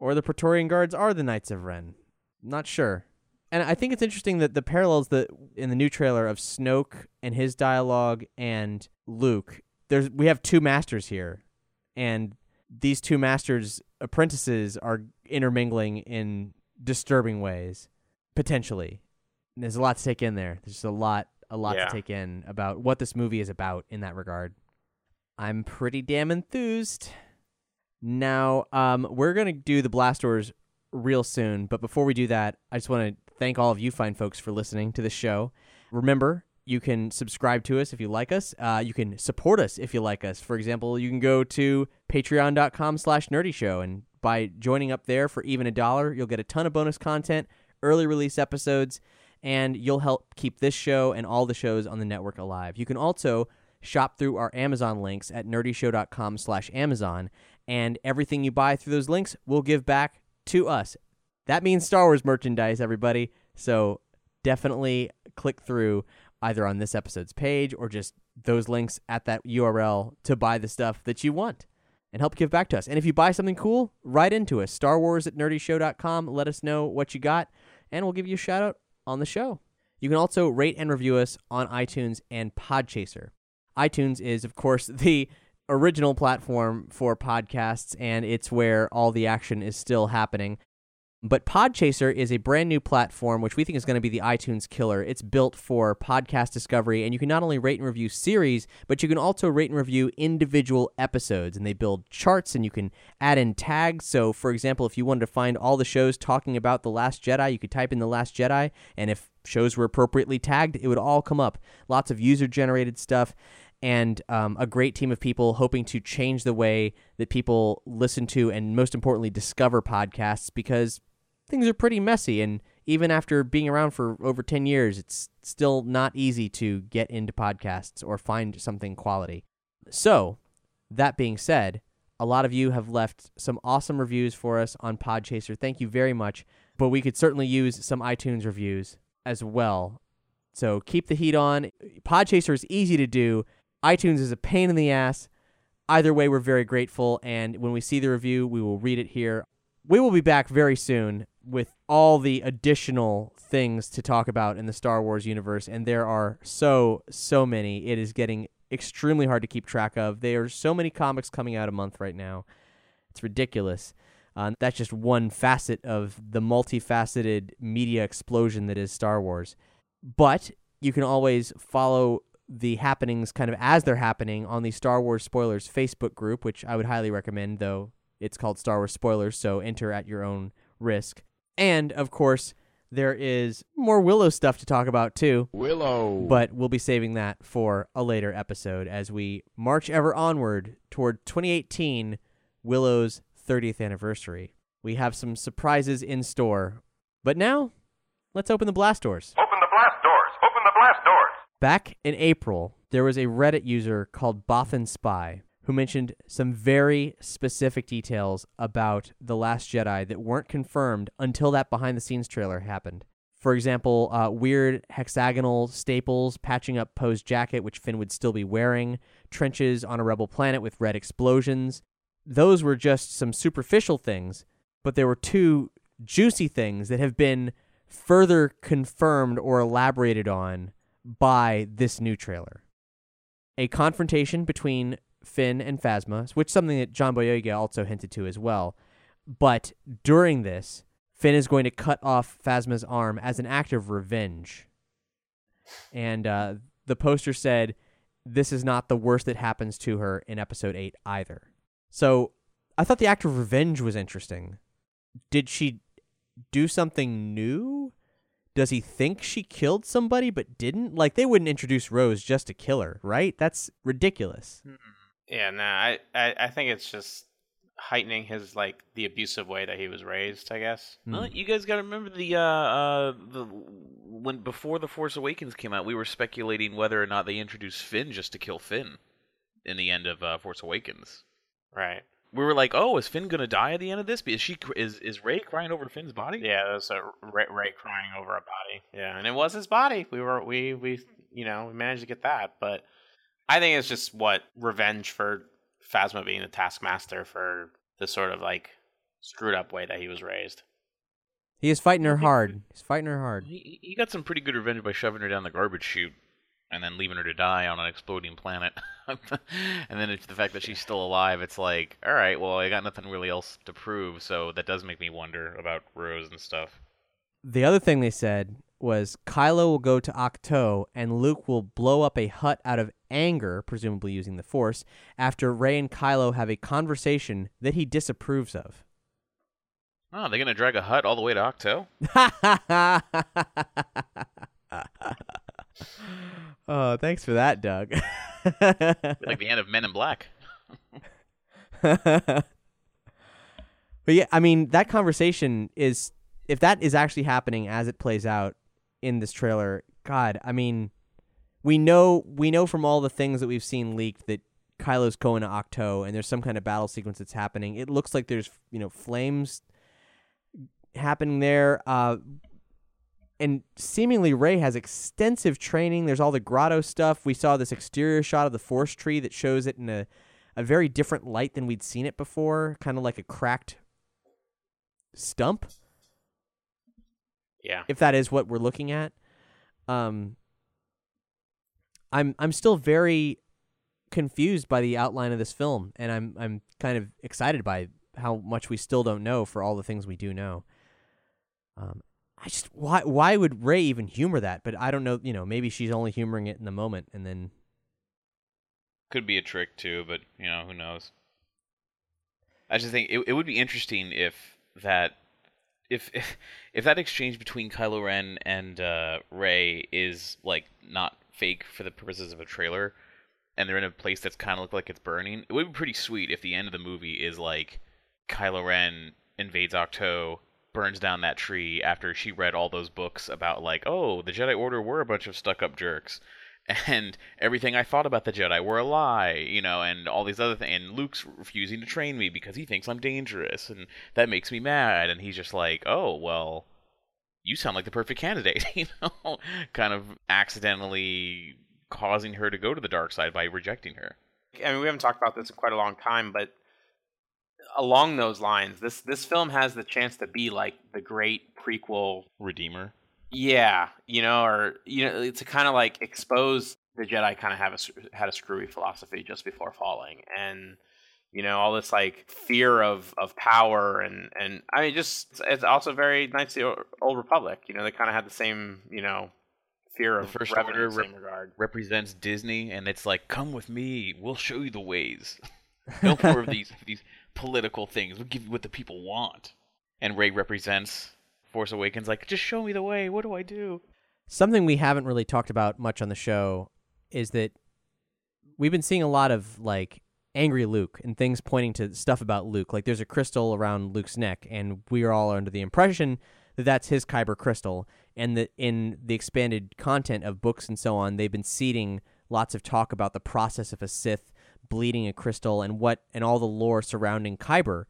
Or the Praetorian Guards are the Knights of Ren. Not sure. And I think it's interesting that the parallels that in the new trailer of Snoke and his dialogue and Luke, there's we have two masters here, and these two masters' apprentices are intermingling in disturbing ways, potentially. And there's a lot to take in there. There's just a lot, a lot Yeah. to take in about what this movie is about in that regard. I'm pretty damn enthused. Now, um, we're gonna do the blast doors real soon, but before we do that, I just want to thank all of you fine folks for listening to the show. Remember, you can subscribe to us if you like us. Uh, you can support us if you like us. For example, you can go to patreon.com slash nerdy show, and by joining up there for even a dollar, you'll get a ton of bonus content, early release episodes, and you'll help keep this show and all the shows on the network alive. You can also shop through our Amazon links at nerdyshow.com slash Amazon, and everything you buy through those links will give back to us. That means Star Wars merchandise, everybody. So definitely click through either on this episode's page or just those links at that URL to buy the stuff that you want and help give back to us. And if you buy something cool, write into us. Star Wars at nerdyshow.com. Let us know what you got, and we'll give you a shout out on the show. You can also rate and review us on iTunes and Podchaser. iTunes is, of course, the original platform for podcasts, and it's where all the action is still happening. But Podchaser is a brand new platform which we think is going to be the iTunes killer. It's built for podcast discovery, and you can not only rate and review series, but you can also rate and review individual episodes. And they build charts, and you can add in tags. So, for example, if you wanted to find all the shows talking about The Last Jedi, you could type in The Last Jedi, and if shows were appropriately tagged, it would all come up. Lots of user generated stuff and um, a great team of people hoping to change the way that people listen to and most importantly discover podcasts because things are pretty messy. And even after being around for over 10 years it's still not easy to get into podcasts or find something quality. So that being said a lot of you have left some awesome reviews for us on podchaser. Thank you very much. But we could certainly use some itunes reviews as well. So keep the heat on. Podchaser is easy to do iTunes is a pain in the ass. Either way, we're very grateful, and when we see the review, we will read it here. We will be back very soon with all the additional things to talk about in the Star Wars universe, and there are so, so many. It is getting extremely hard to keep track of. There are so many comics coming out a month right now. It's ridiculous. Uh, that's just one facet of the multifaceted media explosion that is Star Wars. But you can always follow the happenings kind of as they're happening on the Star Wars Spoilers Facebook group, which I would highly recommend, though it's called Star Wars Spoilers, so enter at your own risk. And of course, there is more Willow stuff to talk about too. Willow. But we'll be saving that for a later episode as we march ever onward toward 2018, Willow's 30th anniversary. We have some surprises in store. But now, let's open the blast doors. Open the blast doors! Open the blast doors! Back in April, there was a Reddit user called Bothan Spy who mentioned some very specific details about The Last Jedi that weren't confirmed until that behind the scenes trailer happened. For example, uh, weird hexagonal staples patching up Poe's jacket, which Finn would still be wearing, trenches on a rebel planet with red explosions. Those were just some superficial things, but there were two juicy things that have been further confirmed or elaborated on by this new trailer. A confrontation between Finn and Phasma, which is something that John Boyega also hinted to as well. But during this, Finn is going to cut off Phasma's arm as an act of revenge. And uh, the poster said, This is not the worst that happens to her in episode 8 either. So I thought the act of revenge was interesting. Did she do something new? Does he think she killed somebody but didn't? Like they wouldn't introduce Rose just to kill her, right? That's ridiculous. Yeah, nah, I, I, I think it's just heightening his like the abusive way that he was raised. I guess. Well, you guys got to remember the uh, uh the when before the Force Awakens came out, we were speculating whether or not they introduced Finn just to kill Finn in the end of uh, Force Awakens. Right. We were like, oh, is Finn gonna die at the end of this? Is she is is Rey crying over Finn's body? Yeah, that's a Rey, Rey crying over a body. Yeah, and it was his body. We were we we you know we managed to get that, but I think it's just what revenge for Phasma being the Taskmaster for the sort of like screwed up way that he was raised. He is fighting her hard. He's fighting her hard. He, he got some pretty good revenge by shoving her down the garbage chute and then leaving her to die on an exploding planet. and then it's the fact that she's still alive, it's like, all right, well, I got nothing really else to prove, so that does make me wonder about Rose and stuff. The other thing they said was Kylo will go to Ahch-To and Luke will blow up a hut out of anger, presumably using the Force, after Rey and Kylo have a conversation that he disapproves of. Oh, they're gonna drag a hut all the way to Ahch-To? oh, thanks for that, Doug. like the end of Men in Black. but yeah, I mean that conversation is if that is actually happening as it plays out in this trailer, God, I mean, we know we know from all the things that we've seen leaked that Kylo's going to Ahch-To and there's some kind of battle sequence that's happening. It looks like there's you know flames happening there. Uh, and seemingly Rey has extensive training. There's all the grotto stuff. We saw this exterior shot of the force tree that shows it in a, a very different light than we'd seen it before, kind of like a cracked stump. Yeah. If that is what we're looking at. Um I'm I'm still very confused by the outline of this film and I'm I'm kind of excited by how much we still don't know for all the things we do know. Um I just why why would Rey even humor that? But I don't know. You know, maybe she's only humoring it in the moment, and then could be a trick too. But you know, who knows? I just think it it would be interesting if that if if if that exchange between Kylo Ren and uh, Rey is like not fake for the purposes of a trailer, and they're in a place that's kind of look like it's burning. It would be pretty sweet if the end of the movie is like Kylo Ren invades Ahch-To burns down that tree after she read all those books about like, oh, the Jedi Order were a bunch of stuck-up jerks, and everything I thought about the Jedi were a lie, you know, and all these other things. And Luke's refusing to train me because he thinks I'm dangerous, and that makes me mad. And he's just like, oh, well, you sound like the perfect candidate, you know, kind of accidentally causing her to go to the dark side by rejecting her. I mean, we haven't talked about this in quite a long time, but along those lines, this this film has the chance to be like the great prequel redeemer. Yeah, you know, or you know, to kind of like expose the Jedi kind of have a had a screwy philosophy just before falling, and you know all this like fear of of power and and I mean just it's also very Knights of the Old Republic. You know, they kind of had the same you know fear of the first order rep- regard. represents Disney, and it's like, come with me, we'll show you the ways. no more of these these political things. We'll give you what the people want. And Rey represents Force Awakens like, just show me the way. What do I do? Something we haven't really talked about much on the show is that we've been seeing a lot of like angry Luke and things pointing to stuff about Luke. Like there's a crystal around Luke's neck, and we are all under the impression that that's his Kyber crystal, and that in the expanded content of books and so on, they've been seeding lots of talk about the process of a Sith bleeding a crystal and what and all the lore surrounding Kyber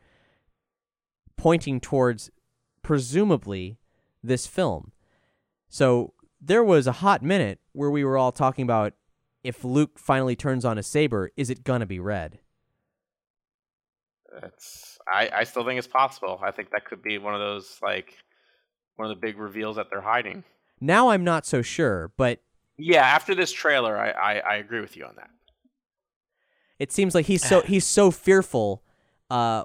pointing towards presumably this film. So there was a hot minute where we were all talking about if Luke finally turns on a saber, is it gonna be red? That's I, I still think it's possible. I think that could be one of those like one of the big reveals that they're hiding. Now I'm not so sure, but yeah, after this trailer, I, I, I agree with you on that. It seems like he's so he's so fearful. Uh,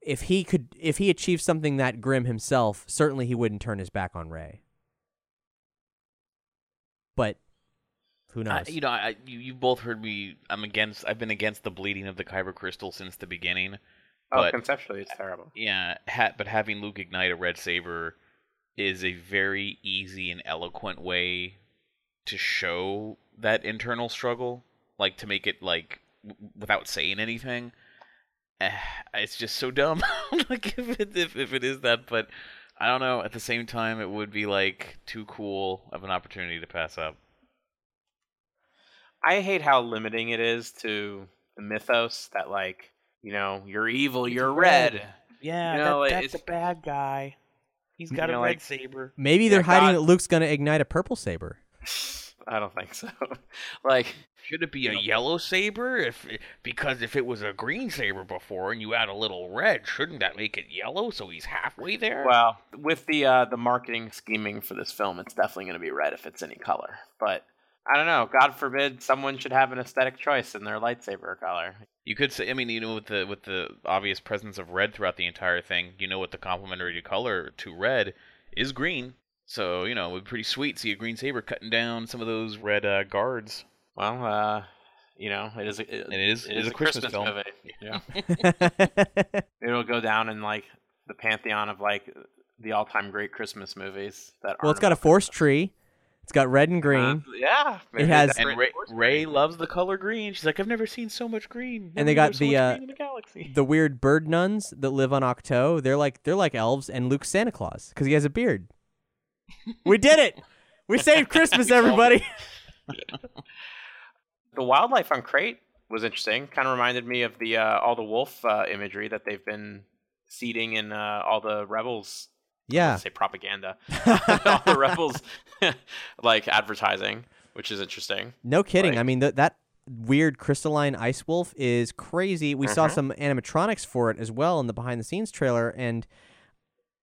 if he could, if he achieved something that grim himself, certainly he wouldn't turn his back on Rey. But who knows? Uh, you know, I, you you both heard me. I'm against. I've been against the bleeding of the Kyber crystal since the beginning. Oh, But conceptually, it's terrible. yeah, ha- but having Luke ignite a red saber is a very easy and eloquent way to show that internal struggle, like to make it like w- without saying anything. Eh, it's just so dumb. like if it if, if it is that, but I don't know. At the same time, it would be like too cool of an opportunity to pass up. I hate how limiting it is to the mythos that like you know, you're evil, you're red. Yeah, You know, that, that's a bad guy. He's got You a know, red like- saber. Maybe they're Yeah, hiding God- that Luke's gonna ignite a purple saber. I don't think so. like, Should it be a yellow saber? If because if it was a green saber before and you add a little red, shouldn't that make it yellow? So he's halfway there. well, with the uh, the marketing scheming for this film, it's definitely going to be red if it's any color. But I don't know. God forbid someone should have an aesthetic choice in their lightsaber color. You could say, I mean, you know, with the with the obvious presence of red throughout the entire thing, you know what the complementary color to red is green. So you know, it would be pretty sweet to see a green saber cutting down some of those red uh, guards. Well, uh, you know, it is. A, it, it is. It, it is is a Christmas film. movie. Yeah, it'll go down in like the pantheon of like the all-time great Christmas movies. That well, it's aren't got a about forest tree. It's got red and green. Uh, yeah, It has- And Rey, Rey loves the color green. She's like, I've never seen so much green. and they got so the much uh, the galaxy. the weird bird nuns that live on Ahch-To. They're like they're like elves, and Luke's Santa Claus because he has a beard. We did it. We saved Christmas, everybody. The wildlife on Crait was interesting. Kind of reminded me of the uh, all the wolf uh, imagery that they've been seeding in uh, all the rebels. Yeah. say propaganda. all the rebels like advertising, which is interesting. No kidding. Like- I mean, th- that weird crystalline ice wolf is crazy. We saw Mhm. some animatronics for it as well in the behind the scenes trailer, and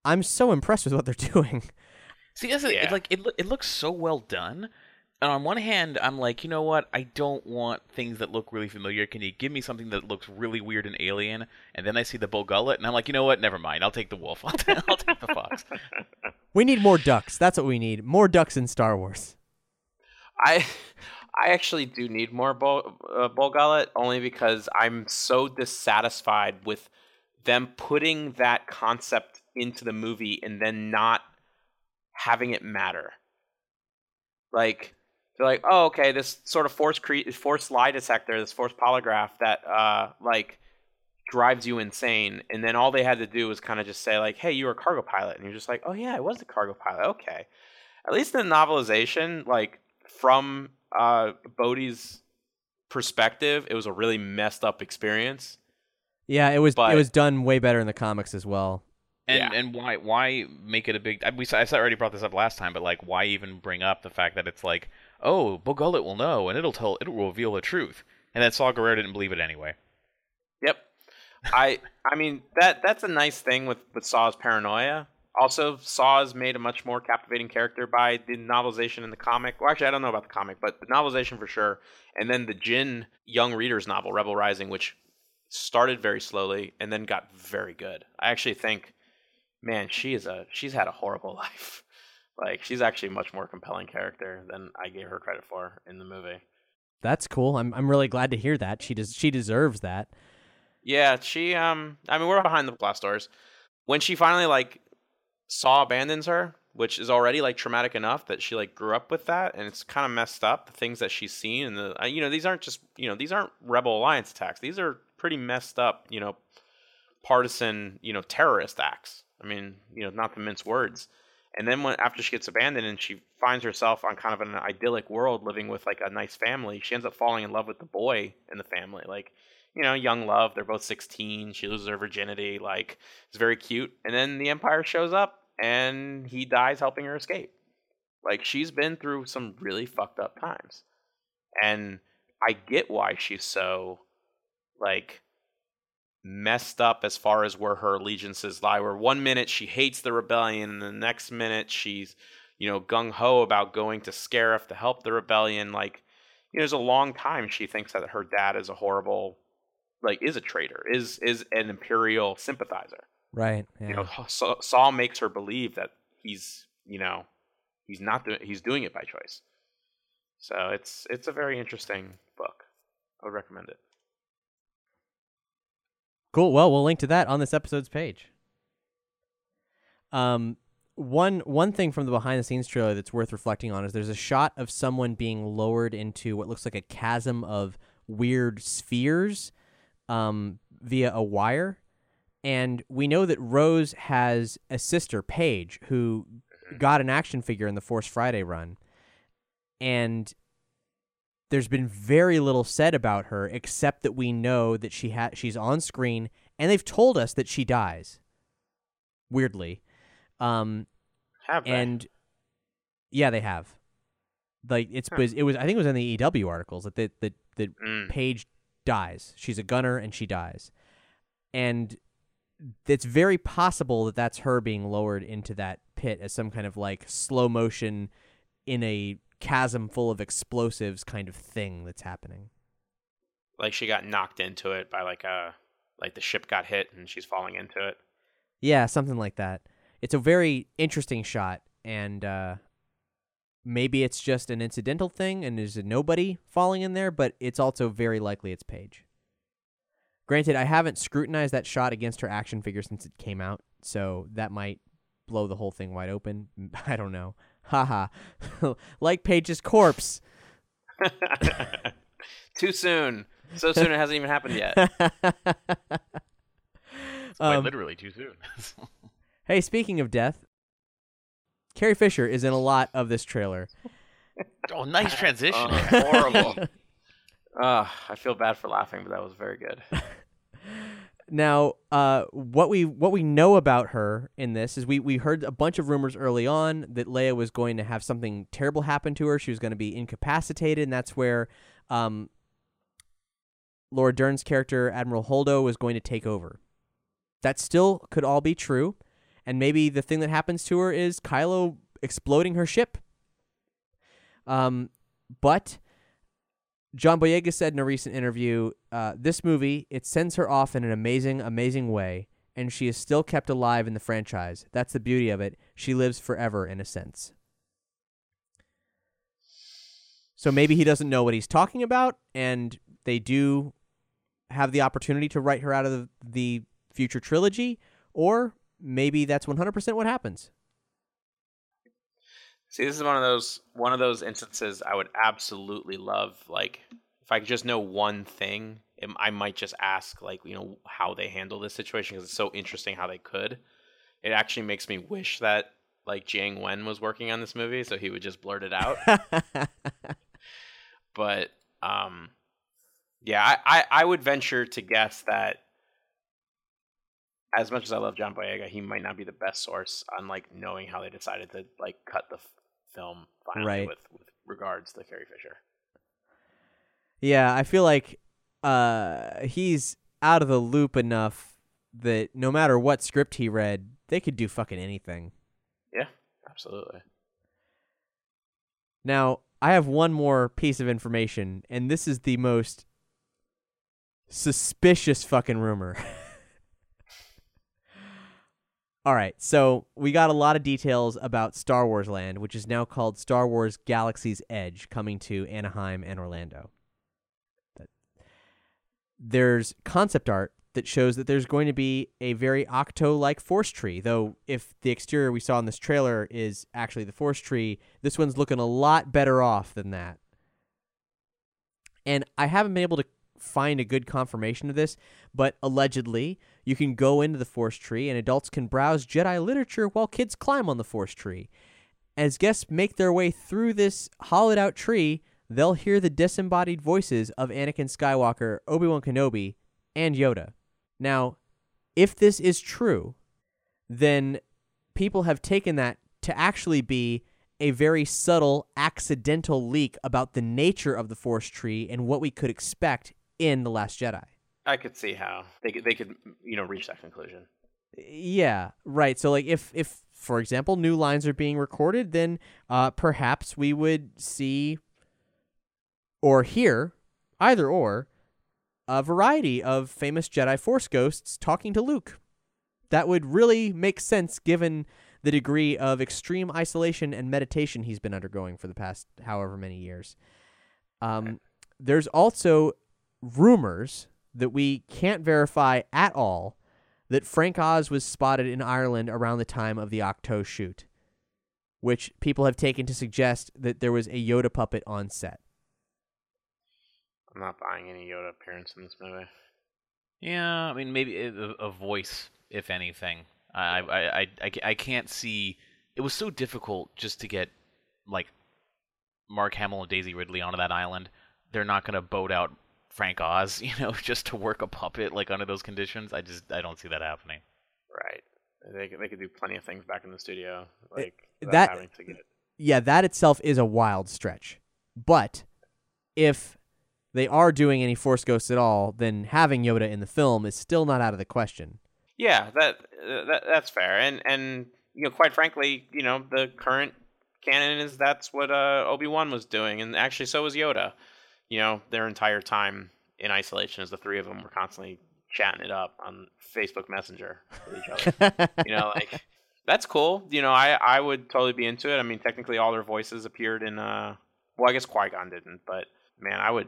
I'm so impressed with what they're doing. See, that's it. Yeah. It's like it. It looks so well done. And on one hand, I'm like, you know what? I don't want things that look really familiar. Can you give me something that looks really weird and alien? And then I see the Bor Gullet, and I'm like, you know what? Never mind. I'll take the wolf. I'll, ta- I'll take the fox. We need more ducks. That's what we need. More ducks in Star Wars. I I actually do need more bull, uh, Bor Gullet only because I'm so dissatisfied with them putting that concept into the movie and then not having it matter. Like they're like, oh, okay, this sort of force cre- force lie detector, this force polygraph that uh like drives you insane, and then all they had to do was kind of just say like, hey, you were a cargo pilot, and you're just like, oh yeah, I was a cargo pilot, okay. At least in the novelization, like from uh Bodhi's perspective, it was a really messed up experience. Yeah, it was it was done way better in the comics as well. And Yeah. and why why make it a big? We I already brought this up last time, but like, why even bring up the fact that it's like, oh, Bor Gullet will know, and it'll tell, it will reveal the truth, and then Saw Gerrera didn't believe it anyway. Yep. I I mean that that's a nice thing with with Saw's paranoia. Also, Saw is made a much more captivating character by the novelization in the comic. Well, actually, I don't know about the comic, but the novelization for sure. And then the Jyn young readers novel, Rebel Rising, which started very slowly and then got very good. I actually think, man, she is a she's had a horrible life. Like she's actually a much more compelling character than I gave her credit for in the movie. That's cool. I'm I'm really glad to hear that. She does she deserves that. Yeah, she um I mean we're behind the glass doors. When she finally like Saw abandons her, which is already like traumatic enough that she like grew up with that and it's kind of messed up the things that she's seen and the you know these aren't just you know these aren't rebel alliance attacks. These are pretty messed up, you know, partisan, you know, terrorist acts. I mean, you know, not to mince words. And then when after she gets abandoned and she finds herself on kind of an idyllic world living with like a nice family, she ends up falling in love with the boy in the family. Like, you know, young love. They're both 16. She loses her virginity. Like, it's very cute. And then the Empire shows up and he dies helping her escape. Like, she's been through some really fucked up times. And I get why she's so, like, messed up as far as where her allegiances lie. Where one minute she hates the rebellion, and the next minute she's, you know, gung ho about going to Scarif to help the rebellion. Like, you know, there's a long time she thinks that her dad is a horrible, like, is a traitor, is is an imperial sympathizer. Right. Yeah. You know, Sa- Saw makes her believe that he's, you know, he's not doing, he's doing it by choice. So it's it's a very interesting book. I would recommend it. Cool. Well, we'll link to that on this episode's page. Um, one one thing from the behind the scenes trailer that's worth reflecting on is there's a shot of someone being lowered into what looks like a chasm of weird spheres, um, via a wire, and we know that Rose has a sister, Paige, who got an action figure in the Force Friday run, and there's been very little said about her except that we know that she ha- she's on screen and they've told us that she dies. Weirdly. Um Have they? and yeah, they have. Like it's Huh. it was I think it was in the EW articles that that that, that Mm. Paige dies. She's a gunner and she dies. And it's very possible that that's her being lowered into that pit as some kind of like slow motion in a chasm full of explosives kind of thing that's happening. like she got knocked into it by like a like the ship got hit and she's falling into it. Yeah, something like that. It's a very interesting shot, and uh, maybe it's just an incidental thing and there's nobody falling in there, but it's also very likely it's Paige. Granted, I haven't scrutinized that shot against her action figure since it came out, so that might blow the whole thing wide open. I don't know. Haha. like Paige's corpse. Too soon. So soon it hasn't even happened yet. Quite Um, literally too soon. Hey, speaking of death, Carrie Fisher is in a lot of this trailer. oh, nice transition. Uh, horrible. Uh, I feel bad for laughing, but that was very good. Now, uh, what we what we know about her in this is we we heard a bunch of rumors early on that Leia was going to have something terrible happen to her. She was going to be incapacitated, and that's where um, Laura Dern's character Admiral Holdo was going to take over. That still could all be true, and maybe the thing that happens to her is Kylo exploding her ship. Um, but John Boyega said in a recent interview, uh, this movie, it sends her off in an amazing, amazing way, and she is still kept alive in the franchise. That's the beauty of it. She lives forever, in a sense. So maybe he doesn't know what he's talking about, and they do have the opportunity to write her out of the, the future trilogy, or maybe that's 100% what happens. See, this is one of those one of those instances I would absolutely love. Like, if I could just know one thing, it, I might just ask, like, you know, how they handle this situation because it's so interesting how they could. It actually makes me wish that like Jiang Wen was working on this movie, so he would just blurt it out. but um, yeah, I, I I would venture to guess that as much as I love John Boyega, he might not be the best source on like knowing how they decided to like cut the film Right. with, with regards to Carrie Fisher. Yeah, I feel like uh, he's out of the loop enough that no matter what script he read, they could do fucking anything. Yeah, absolutely. Now, I have one more piece of information, and this is the most suspicious fucking rumor. All right, so we got a lot of details about Star Wars Land, which is now called Star Wars Galaxy's Edge, coming to Anaheim and Orlando. There's concept art that shows that there's going to be a very Ahch-To like force tree, though, if the exterior we saw in this trailer is actually the force tree, this one's looking a lot better off than that. And I haven't been able to find a good confirmation of this, but allegedly, you can go into the Force Tree and adults can browse Jedi literature while kids climb on the Force Tree. As guests make their way through this hollowed out tree, they'll hear the disembodied voices of Anakin Skywalker, Obi Wan Kenobi, and Yoda. Now, if this is true, then people have taken that to actually be a very subtle, accidental leak about the nature of the Force Tree and what we could expect in The Last Jedi. I could see how they could, they could you know reach that conclusion. Yeah, right. So like if if for example new lines are being recorded, then uh perhaps we would see or hear either or a variety of famous Jedi Force ghosts talking to Luke. That would really make sense given the degree of extreme isolation and meditation he's been undergoing for the past however many years. Um, there's also rumors that we can't verify at all that Frank Oz was spotted in Ireland around the time of the Ahch-To shoot, which people have taken to suggest that there was a Yoda puppet on set. I'm not buying any Yoda appearance in this movie. Yeah, I mean maybe a, a voice, if anything. I, I, I, I, I can't see. It was so difficult just to get like Mark Hamill and Daisy Ridley onto that island. they're not gonna boat out Frank Oz, you know, just to work a puppet like under those conditions. I just I don't see that happening. Right. They could- they could do plenty of things back in the studio, like without that- having to get. yeah, that itself is a wild stretch. But if they are doing any Force Ghosts at all, then having Yoda in the film is still not out of the question. Yeah, that, uh, that that's fair, and and you know, quite frankly, you know, the current canon is that's what uh, Obi Wan was doing, and actually, so was Yoda. You know, their entire time in isolation, as the three of them were constantly chatting it up on Facebook Messenger with each other. you know, like that's cool. You know, I I would totally be into it. I mean, technically, all their voices appeared in. uh Well, I guess Qui Gon didn't, but man, I would.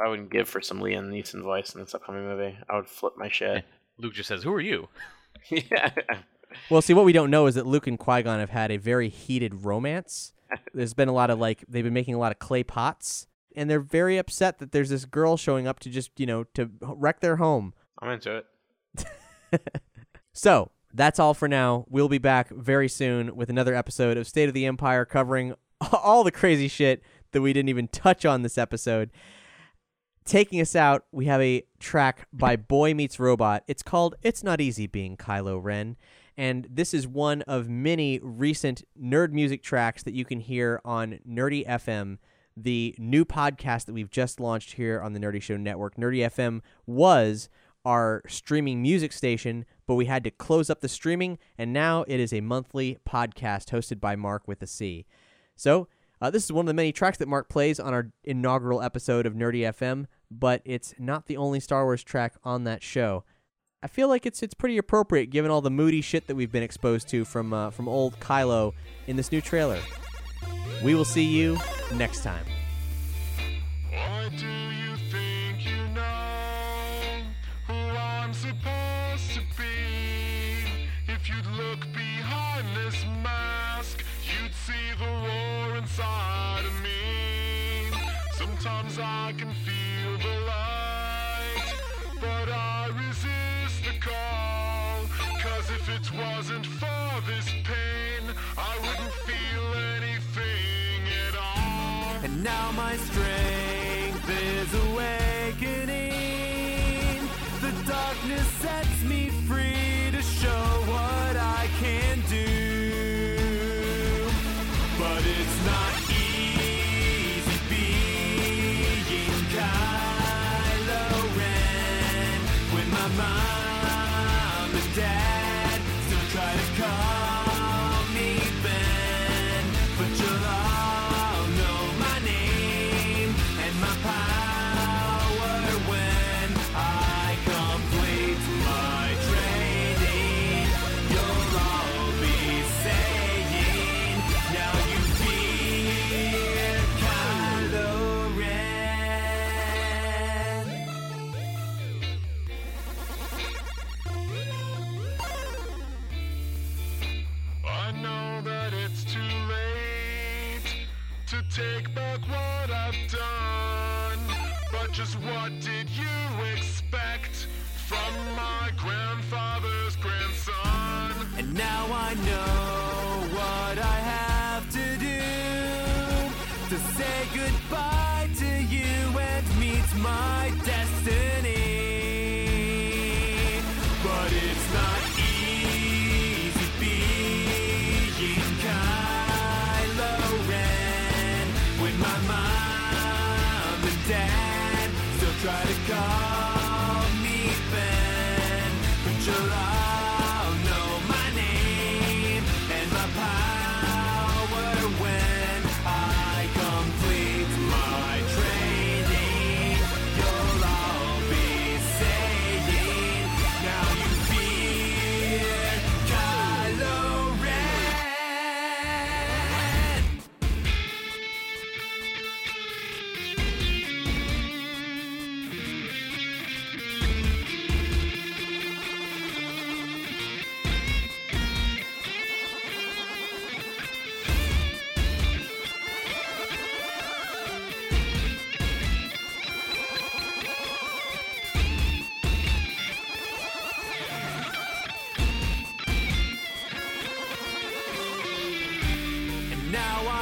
I wouldn't give for some Liam Neeson voice in this upcoming movie. I would flip my shit. Luke just says, "Who are you?" yeah. Well, see, what we don't know is that Luke and Qui Gon have had a very heated romance. There's been a lot of like they've been making a lot of clay pots, and they're very upset that there's this girl showing up to just you know to wreck their home. I'm into it. So that's all for now. We'll be back very soon with another episode of State of the Empire covering all the crazy shit that we didn't even touch on this episode. Taking us out, we have a track by Boy Meets Robot. It's called It's Not Easy Being Kylo Ren. And this is one of many recent nerd music tracks that you can hear on Nerdy FM, the new podcast that we've just launched here on the Nerdy Show Network. Nerdy FM was our streaming music station, but we had to close up the streaming, and now it is a monthly podcast hosted by Mark with a C. So, uh, this is one of the many tracks that Mark plays on our inaugural episode of Nerdy FM, but it's not the only Star Wars track on that show. I feel like it's it's pretty appropriate given all the moody shit that we've been exposed to from uh, from old Kylo in this new trailer. We will see you next time. Why do you think you know who I'm supposed to be? If you'd look behind this mask, you'd see the war inside of me. Sometimes I can feel the light, but I resist the call. Cause if it wasn't for this now my strength is awakening.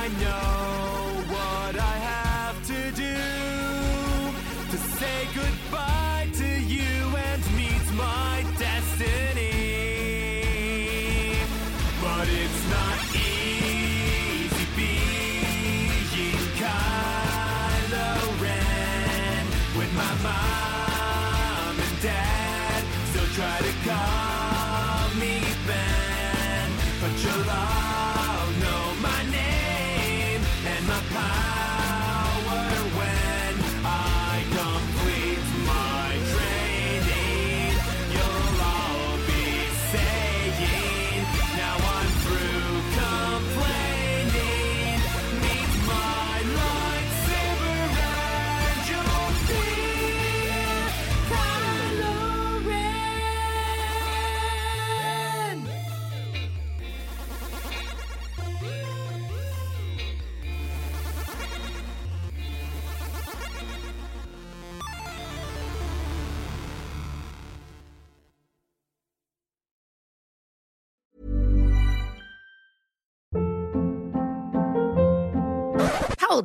I know